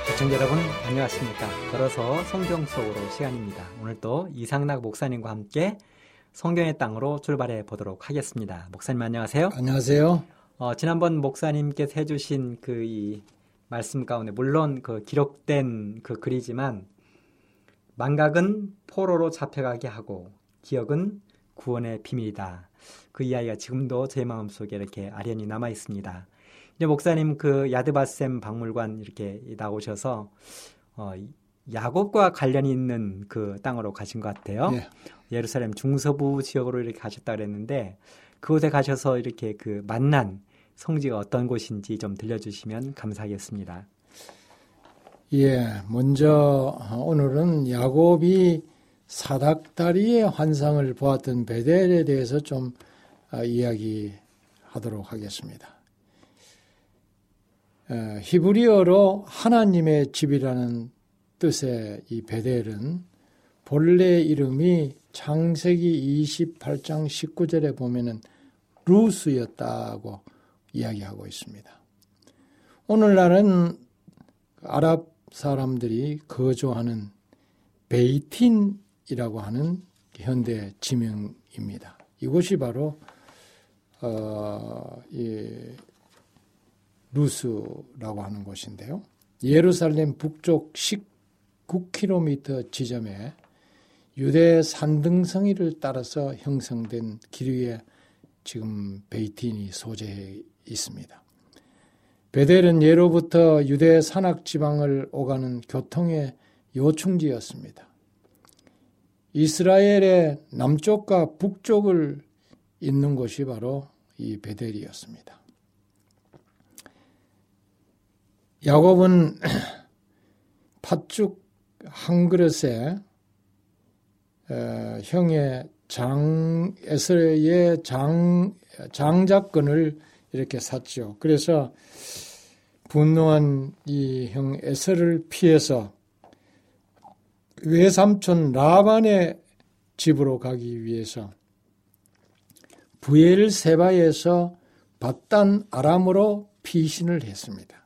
시청자 여러분 안녕하십니까. 걸어서 성경 속으로 시간입니다. 오늘 또 이상락 목사님과 함께 성경의 땅으로 출발해 보도록 하겠습니다. 목사님 안녕하세요. 안녕하세요. 어, 지난번 목사님께서 해주신 그 이 말씀 가운데 물론 그 기록된 그 글이지만 망각은 포로로 잡혀가게 하고 기억은 구원의 비밀이다. 그 이야기가 지금도 제 마음속에 이렇게 아련히 남아 있습니다. 이제 목사님 그 야드바셈 박물관 이렇게 나오셔서 어, 야곱과 관련이 있는 그 땅으로 가신 것 같아요. 예. 예루살렘 중서부 지역으로 이렇게 가셨다 그랬는데 그곳에 가셔서 이렇게 그 만난 성지가 어떤 곳인지 좀 들려주시면 감사하겠습니다. 예, 먼저 오늘은 야곱이 사닥다리의 환상을 보았던 베델에 대해서 좀 아, 이야기하도록 하겠습니다. 히브리어로 하나님의 집이라는 뜻의 이 베델은 본래 이름이 창세기 28장 19절에 보면은 루스였다고 이야기하고 있습니다. 오늘날은 아랍 사람들이 거주하는 베이틴이라고 하는 현대 지명입니다. 이곳이 바로 어, 이 루스라고 하는 곳인데요. 예루살렘 북쪽 19km 지점에 유대 산등성이를 따라서 형성된 길 위에 지금 베이틴이 소재해 있습니다. 베델은 예로부터 유대 산악 지방을 오가는 교통의 요충지였습니다. 이스라엘의 남쪽과 북쪽을 잇는 곳이 바로 이 베델이었습니다. 야곱은 팥죽 한 그릇에 어, 형의 장 에서의 장 장자권을 이렇게 샀죠. 그래서 분노한 이 형 에서를 피해서 외삼촌 라반의 집으로 가기 위해서 부엘 세바에서 바단 아람으로 피신을 했습니다.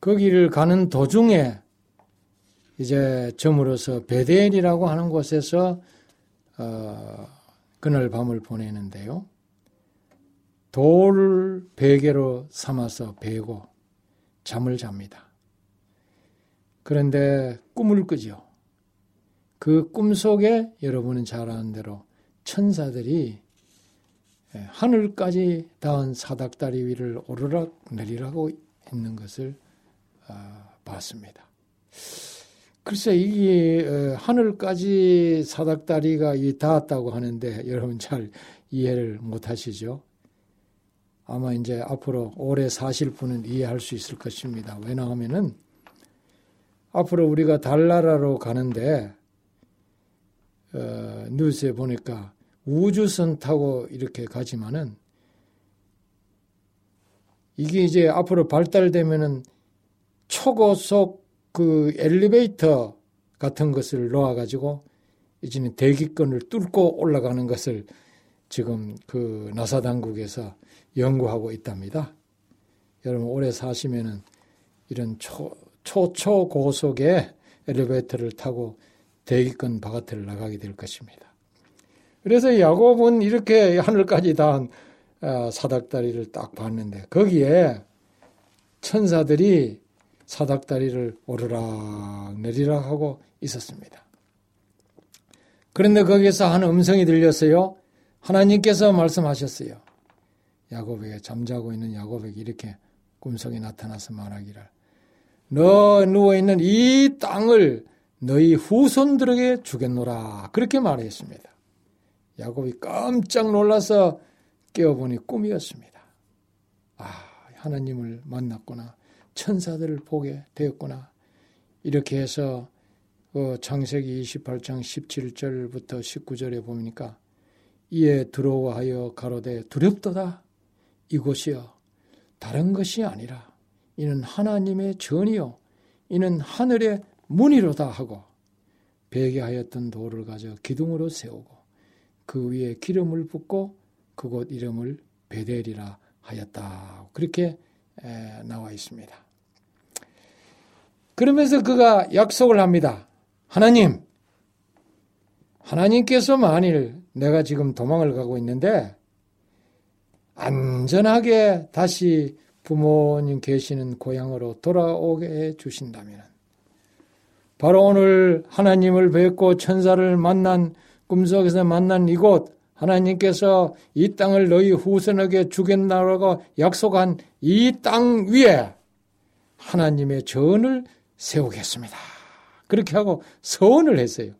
거기를 가는 도중에 이제 점으로서 베델이라고 하는 곳에서 어, 그날 밤을 보내는데요. 돌을 베개로 삼아서 베고 잠을 잡니다. 그런데 꿈을 꾸죠. 그 꿈 속에 여러분은 잘 아는 대로 천사들이 예, 하늘까지 닿은 사닥다리 위를 오르락 내리라고 있는 것을 아, 봤습니다. 글쎄 이게 어, 하늘까지 사닥다리가 닿았다고 하는데 여러분 잘 이해를 못하시죠? 아마 이제 앞으로 오래 사실 분은 이해할 수 있을 것입니다. 왜냐하면은 앞으로 우리가 달나라로 가는데 어, 뉴스에 보니까 우주선 타고 이렇게 가지만은 이게 이제 앞으로 발달되면은 초고속 그 엘리베이터 같은 것을 놓아가지고 이제는 대기권을 뚫고 올라가는 것을 지금 그 나사 당국에서 연구하고 있답니다. 여러분 오래 사시면은 이런 초, 초초 고속의 엘리베이터를 타고 대기권 바깥을 나가게 될 것입니다. 그래서 야곱은 이렇게 하늘까지 닿은 어, 사닥다리를 딱 봤는데 거기에 천사들이 사닥다리를 오르락 내리락 하고 있었습니다. 그런데 거기서 한 음성이 들렸어요. 하나님께서 말씀하셨어요. 야곱에게 잠자고 있는 야곱에게 이렇게 꿈속에 나타나서 말하기를 너 누워 있는 이 땅을 너희 후손들에게 주겠노라 그렇게 말했습니다. 야곱이 깜짝 놀라서 깨어보니 꿈이었습니다. 아 하나님을 만났구나 천사들을 보게 되었구나 이렇게 해서 그 창세기 28장 17절부터 19절에 보니까 이에 들어와하여 가로되 두렵도다 이곳이여 다른 것이 아니라 이는 하나님의 전이요 이는 하늘의 문이로다 하고 베개하였던 돌을 가져 기둥으로 세우고 그 위에 기름을 붓고 그곳 이름을 베델이라 하였다. 그렇게 나와 있습니다. 그러면서 그가 약속을 합니다. 하나님, 하나님께서 만일 내가 지금 도망을 가고 있는데 안전하게 다시 부모님 계시는 고향으로 돌아오게 해 주신다면 바로 오늘 하나님을 뵙고 천사를 만난 꿈속에서 만난 이곳 하나님께서 이 땅을 너희 후손에게 주겠다고 약속한 이 땅 위에 하나님의 전을 세우겠습니다. 그렇게 하고 서원을 했어요.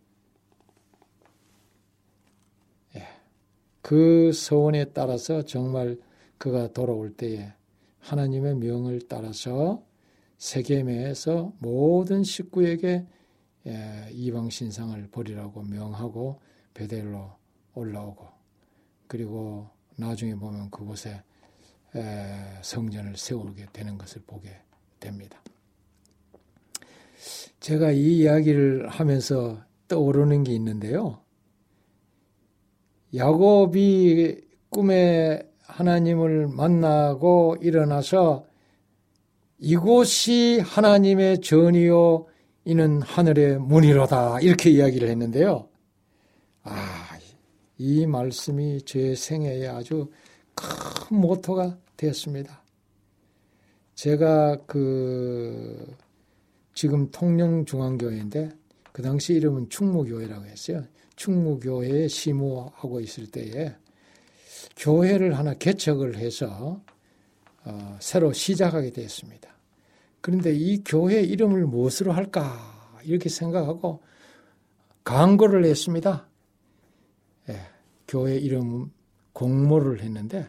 그 서원에 따라서 정말 그가 돌아올 때에 하나님의 명을 따라서 세계에서 모든 식구에게 예, 이방 신상을 버리라고 명하고 베델로 올라오고 그리고 나중에 보면 그곳에 성전을 세우게 되는 것을 보게 됩니다. 제가 이 이야기를 하면서 떠오르는 게 있는데요. 야곱이 꿈에 하나님을 만나고 일어나서 이곳이 하나님의 전이요 이는 하늘의 문이로다 이렇게 이야기를 했는데요. 아, 이 말씀이 제 생애에 아주 큰 모토가 되었습니다. 제가 그 지금 통영중앙교회인데 그 당시 이름은 충무교회라고 했어요. 충무교회에 시무하고 있을 때에 교회를 하나 개척을 해서 어, 새로 시작하게 되었습니다. 그런데 이 교회 이름을 무엇으로 할까 이렇게 생각하고 광고를 했습니다. 예, 교회 이름 공모를 했는데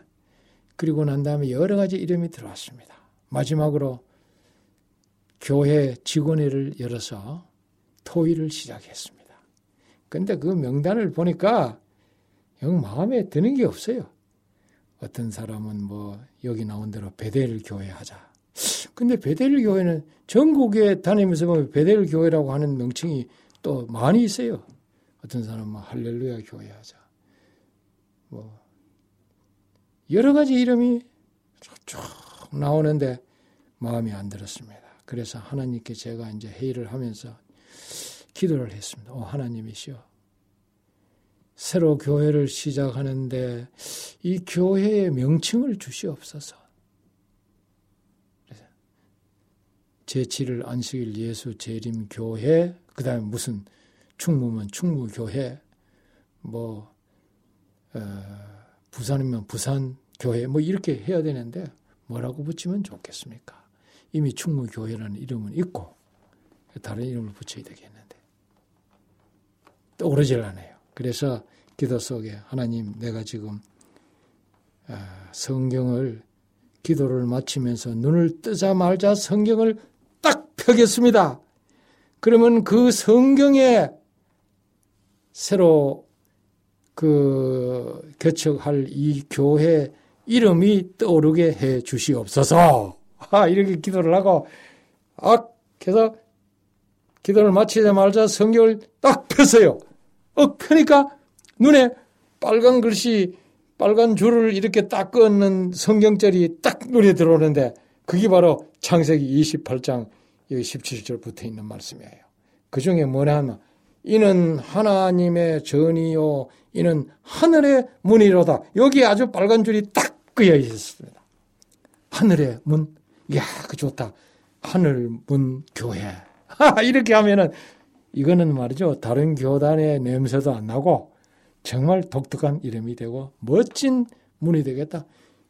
그리고 난 다음에 여러 가지 이름이 들어왔습니다. 마지막으로 교회 직원회를 열어서 토의를 시작했습니다. 근데 그 명단을 보니까 영 마음에 드는 게 없어요. 어떤 사람은 뭐 여기 나온 대로 베델 교회 하자. 근데 베델 교회는 전국에 다니면서 보면 베델 교회라고 하는 명칭이 또 많이 있어요. 어떤 사람은 뭐 할렐루야 교회 하자. 뭐 여러 가지 이름이 쭉 나오는데 마음이 안 들었습니다. 그래서 하나님께 제가 이제 회의를 하면서 기도를 했습니다. 오 하나님이시여. 새로 교회를 시작하는데 이 교회의 명칭을 주시옵소서. 제7일 안식일 예수 재림 교회, 그 다음에 무슨 충무면 충무교회, 뭐, 어, 부산이면 부산 교회, 뭐 이렇게 해야 되는데 뭐라고 붙이면 좋겠습니까? 이미 충무교회라는 이름은 있고 다른 이름을 붙여야 되겠는데 떠오르질 않아요. 그래서 기도 속에 하나님 내가 지금 아, 성경을 기도를 마치면서 눈을 뜨자 말자 성경을 딱 펴겠습니다. 그러면 그 성경에 새로 그 개척할 이 교회 이름이 떠오르게 해 주시옵소서. 아, 이렇게 기도를 하고, 아, 그래서 기도를 마치자마자 성경을 딱 폈어요. 어, 펴니까 눈에 빨간 글씨, 빨간 줄을 이렇게 딱 끊는 성경절이 딱 눈에 들어오는데, 그게 바로 창세기 28장 17절 붙어 있는 말씀이에요. 그 중에 뭐냐 하면, 이는 하나님의 전이요, 이는 하늘의 문이로다. 여기 아주 빨간 줄이 딱 그여 있었습니다. 하늘의 문, 이야, 그 좋다. 하늘 문 교회. 이렇게 하면은 이거는 말이죠. 다른 교단의 냄새도 안 나고 정말 독특한 이름이 되고 멋진 문이 되겠다.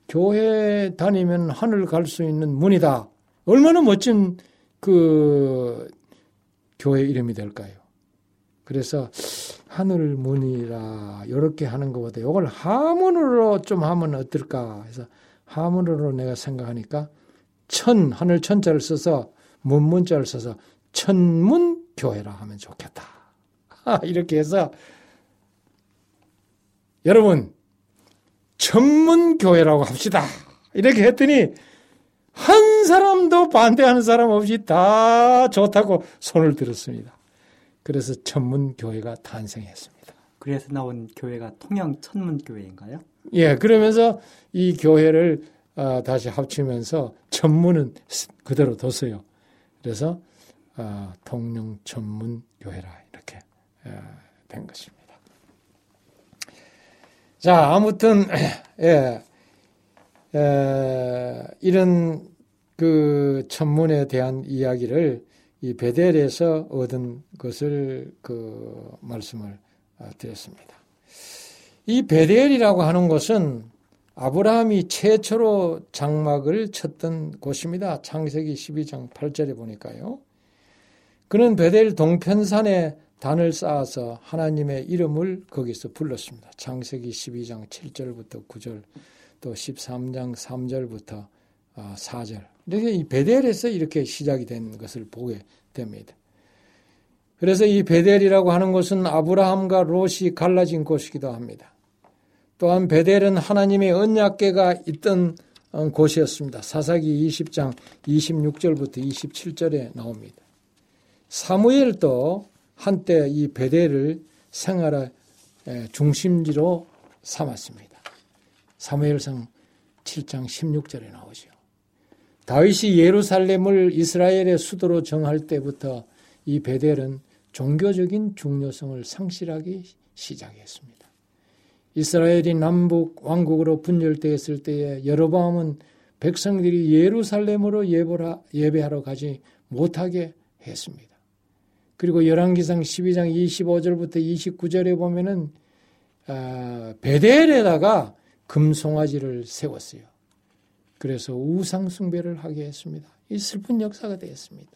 교회 다니면 하늘 갈 수 있는 문이다. 얼마나 멋진 그 교회 이름이 될까요? 그래서 하늘 문이라 이렇게 하는 것보다 이걸 하문으로 좀 하면 어떨까 해서 하문으로 내가 생각하니까 천 하늘 천자를 써서 문문자를 써서 천문 교회라 하면 좋겠다. 이렇게 해서 여러분 천문 교회라고 합시다. 이렇게 했더니 한 사람도 반대하는 사람 없이 다 좋다고 손을 들었습니다. 그래서 천문교회가 탄생했습니다. 그래서 나온 교회가 통영 천문교회인가요? 예, 그러면서 이 교회를 어, 다시 합치면서 천문은 그대로 뒀어요. 그래서 어, 통영 천문교회라 이렇게 어, 된 것입니다. 자, 아무튼 예, 에, 이런 그 천문에 대한 이야기를 이 베델에서 얻은 것을 그 말씀을 아, 드렸습니다. 이 베델이라고 하는 곳은 아브라함이 최초로 장막을 쳤던 곳입니다. 창세기 12장 8절에 보니까요. 그는 베델 동편산에 단을 쌓아서 하나님의 이름을 거기서 불렀습니다. 창세기 12장 7절부터 9절, 또 13장 3절부터 4절. 이렇게 이 베델에서 이렇게 시작이 된 것을 보게 됩니다. 그래서 이 베델이라고 하는 것은 아브라함과 롯이 갈라진 곳이기도 합니다. 또한 베델은 하나님의 언약계가 있던 어, 곳이었습니다. 사사기 20장 26절부터 27절에 나옵니다. 사무엘도 한때 이 베델을 생활의 중심지로 삼았습니다. 사무엘상 7장 16절에 나오죠. 다윗이 예루살렘을 이스라엘의 수도로 정할 때부터 이 베델은 종교적인 중요성을 상실하기 시작했습니다. 이스라엘이 남북 왕국으로 분열되었을 때에 여로보암은 백성들이 예루살렘으로 예배하러 가지 못하게 했습니다. 그리고 열왕기상 12장 25절부터 29절에 보면은 아, 베델에다가 금송아지를 세웠어요. 그래서 우상 숭배를 하게 했습니다. 이 슬픈 역사가 되었습니다.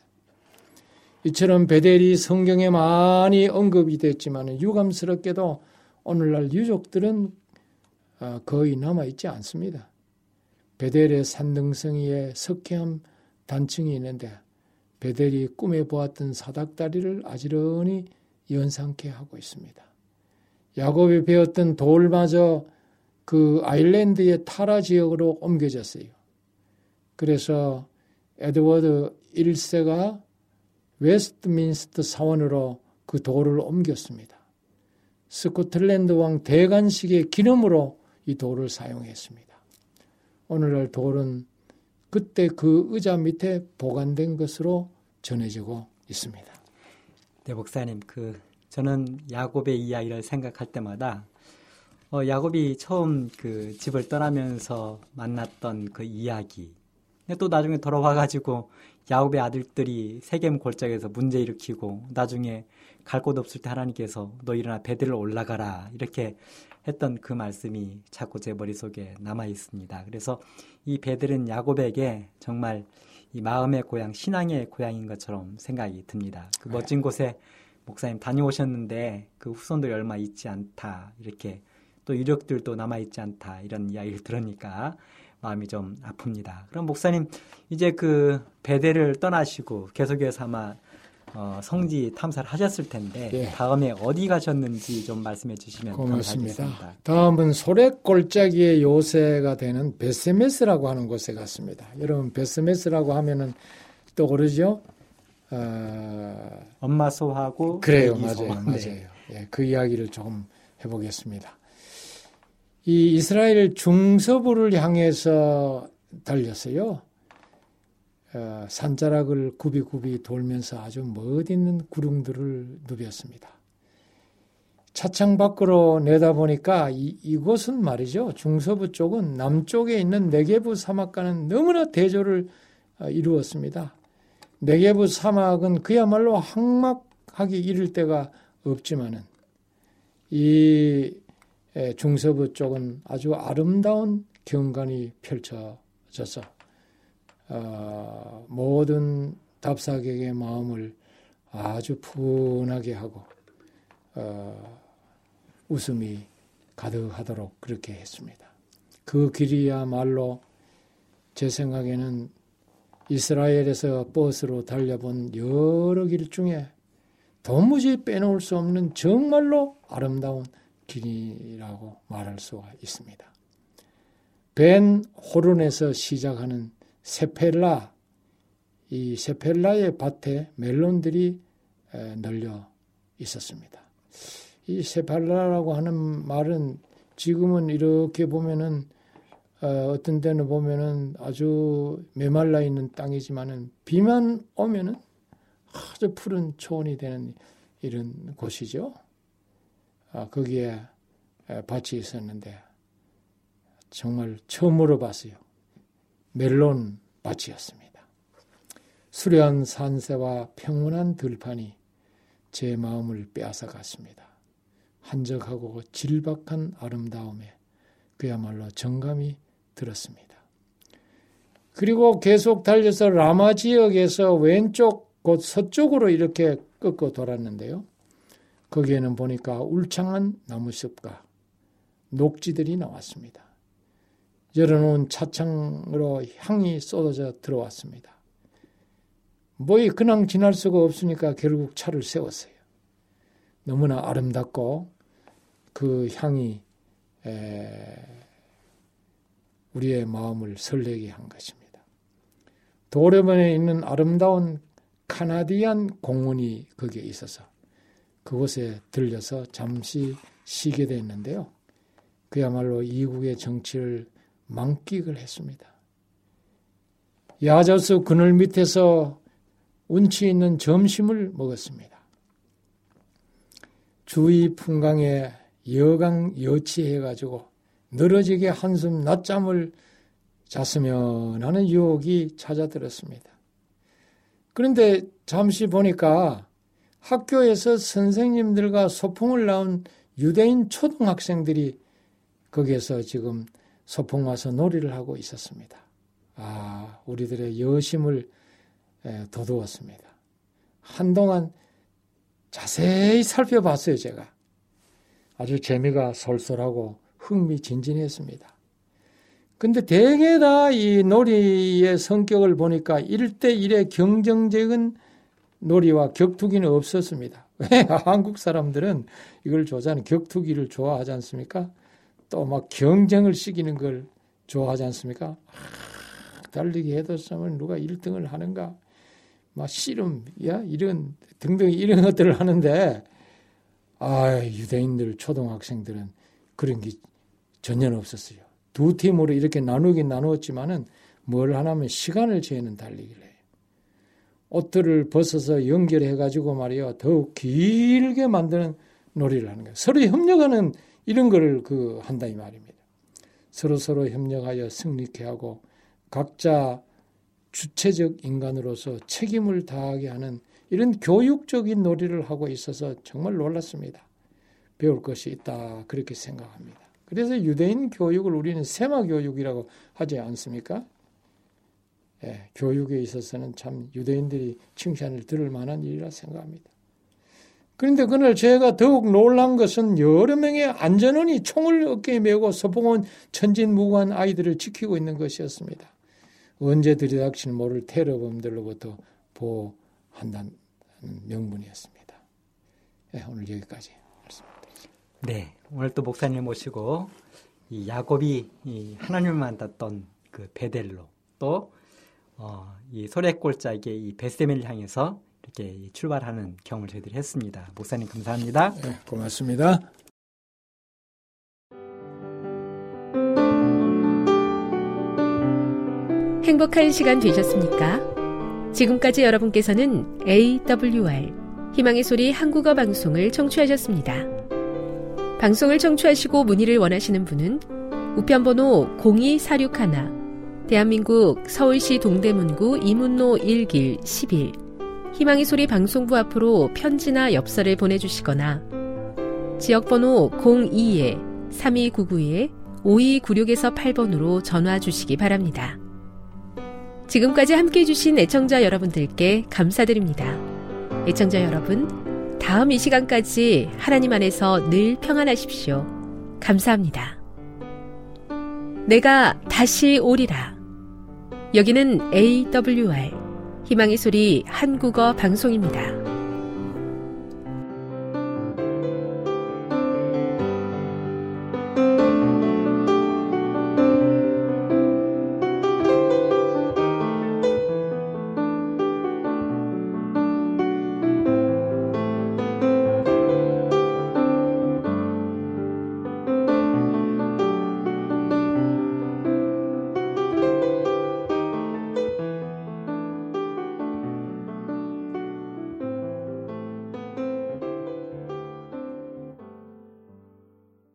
이처럼 베델이 성경에 많이 언급이 됐지만 유감스럽게도 오늘날 유족들은 어, 거의 남아있지 않습니다. 베델의 산등성이에 석회암 단층이 있는데 베델이 꿈에 보았던 사닥다리를 아지런히 연상케 하고 있습니다. 야곱이 베었던 돌마저 그 아일랜드의 타라 지역으로 옮겨졌어요. 그래서 에드워드 1세가 웨스트민스터 사원으로 그 돌을 옮겼습니다. 스코틀랜드 왕 대관식의 기념으로 이 돌을 사용했습니다. 오늘날 돌은 그때 그 의자 밑에 보관된 것으로 전해지고 있습니다. 네, 목사님, 그 저는 야곱의 이야기를 생각할 때마다 어, 야곱이 처음 그 집을 떠나면서 만났던 그 이야기. 또 나중에 돌아와 가지고 야곱의 아들들이 세겜 골짜기에서 문제 일으키고 나중에 갈 곳 없을 때 하나님께서 너 일어나 배들을 올라가라 이렇게 했던 그 말씀이 자꾸 제 머릿속에 남아 있습니다. 그래서 이 배들은 야곱에게 정말 이 마음의 고향, 신앙의 고향인 것처럼 생각이 듭니다. 그 네. 멋진 곳에 목사님 다녀오셨는데 그 후손들이 얼마 있지 않다. 이렇게 또 이력들도 남아 있지 않다. 이런 이야기를 들으니까 마음이 좀 아픕니다. 그럼 목사님, 이제 그 배대를 떠나시고 계속해서 아마 어, 성지 탐사를 하셨을 텐데 예. 다음에 어디 가셨는지 좀 말씀해 주시면 고맙습니다. 감사하겠습니다. 다음은 소래골짜기의 요새가 되는 베스메스라고 하는 곳에 갔습니다. 여러분 베스메스라고 하면은 또 그러죠? 어... 엄마 소하고 그래요, 맞아요, 맞아요. 네. 예, 그 이야기를 조금 해보겠습니다. 이 이스라엘 중서부를 향해서 달렸어요. 어, 산자락을 굽이굽이 돌면서 아주 멋있는 구릉들을 누볐습니다. 차창 밖으로 내다보니까 이, 이곳은 말이죠. 중서부 쪽은 남쪽에 있는 네게부 사막과는 너무나 대조를 어, 이루었습니다. 네게부 사막은 그야말로 항막하기 이를 데가 없지만은 이 중서부 쪽은 아주 아름다운 경관이 펼쳐져서 어, 모든 답사객의 마음을 아주 푸근하게 하고 어, 웃음이 가득하도록 그렇게 했습니다. 그 길이야말로 제 생각에는 이스라엘에서 버스로 달려본 여러 길 중에 도무지 빼놓을 수 없는 정말로 아름다운 길이라고 말할 수가 있습니다. 벤 호른에서 시작하는 세펠라, 이 세펠라의 밭에 멜론들이 널려 있었습니다. 이 세팔라라고 하는 말은 지금은 이렇게 보면은 어, 떤 때는 보면은 아주 메말라 있는 땅이지만은 비만 오면은 아주 푸른 초원이 되는 이런 곳이죠. 아, 거기에 밭이 있었는데 정말 처음으로 봤어요. 멜론 밭이었습니다. 수려한 산세와 평온한 들판이 제 마음을 빼앗아 갔습니다. 한적하고 질박한 아름다움에 그야말로 정감이 들었습니다. 그리고 계속 달려서 라마 지역에서 왼쪽 곧 서쪽으로 이렇게 꺾어 돌았는데요. 거기에는 보니까 울창한 나무숲과 녹지들이 나왔습니다. 열어놓은 차창으로 향이 쏟아져 들어왔습니다. 뭐이 그냥 지날 수가 없으니까 결국 차를 세웠어요. 너무나 아름답고 그 향이 우리의 마음을 설레게 한 것입니다. 도레번에 있는 아름다운 카나디안 공원이 거기에 있어서 그곳에 들려서 잠시 쉬게 됐는데요. 그야말로 이국의 정치를 만끽을 했습니다. 야저수 그늘 밑에서 운치 있는 점심을 먹었습니다. 주위 풍광에 여강 여치해가지고 늘어지게 한숨 낮잠을 잤으면 하는 유혹이 찾아들었습니다. 그런데 잠시 보니까 학교에서 선생님들과 소풍을 나온 유대인 초등학생들이 거기에서 지금 소풍 와서 놀이를 하고 있었습니다. 아, 우리들의 여심을 돋우었습니다. 한동안 자세히 살펴봤어요, 제가. 아주 재미가 솔솔하고 흥미진진했습니다. 근데 대개 다 이 놀이의 성격을 보니까 1대1의 경쟁적인 놀이와 격투기는 없었습니다. 왜? 한국 사람들은 이걸 좋아하는 격투기를 좋아하지 않습니까? 또 막 경쟁을 시키는 걸 좋아하지 않습니까? 아, 달리기 해도 쓰면 누가 1등을 하는가? 막 씨름, 야, 이런 등등 이런 것들을 하는데 아, 유대인들 초등학생들은 그런 게 전혀 없었어요. 두 팀으로 이렇게 나누긴 나누었지만은 뭘 하냐면 시간을 재는 달리기를 해요. 옷들을 벗어서 연결해 가지고 말이요 더욱 길게 만드는 놀이를 하는 거예요. 서로 협력하는 이런 거를 그 한다 이 말입니다. 서로 서로 협력하여 승리케 하고 각자 주체적 인간으로서 책임을 다하게 하는 이런 교육적인 놀이를 하고 있어서 정말 놀랐습니다. 배울 것이 있다 그렇게 생각합니다. 그래서 유대인 교육을 우리는 세마 교육이라고 하지 않습니까? 예, 교육에 있어서는 참 유대인들이 칭찬을 들을 만한 일이라 생각합니다. 그런데 그날 제가 더욱 놀란 것은 여러 명의 안전원이 총을 어깨에 메고 서봉원 천진무구한 아이들을 지키고 있는 것이었습니다. 언제 들이닥치는 모를 테러범들로부터 보호한다는 명분이었습니다. 네, 오늘 여기까지 말씀드리겠습니다. 네, 오늘 또 목사님 모시고 이 야곱이 이 하나님을 만났던 그 베델로 또 어, 이 베세멜을 향해서 이렇게 출발하는 경험을 저희들이 했습니다. 목사님 감사합니다. 네, 고맙습니다. 행복한 시간 되셨습니까? 지금까지 여러분께서는 AWR 희망의 소리 한국어 방송을 청취하셨습니다. 방송을 청취하시고 문의를 원하시는 분은 우편번호 02461 대한민국 서울시 동대문구 이문로 1길 11 희망의 소리 방송부 앞으로 편지나 엽서를 보내주시거나 지역번호 02-3299-5296에서 8번으로 전화 주시기 바랍니다. 지금까지 함께 해주신 애청자 여러분들께 감사드립니다. 애청자 여러분, 다음 이 시간까지 하나님 안에서 늘 평안하십시오. 감사합니다. 내가 다시 오리라. 여기는 AWR 희망의 소리 한국어 방송입니다.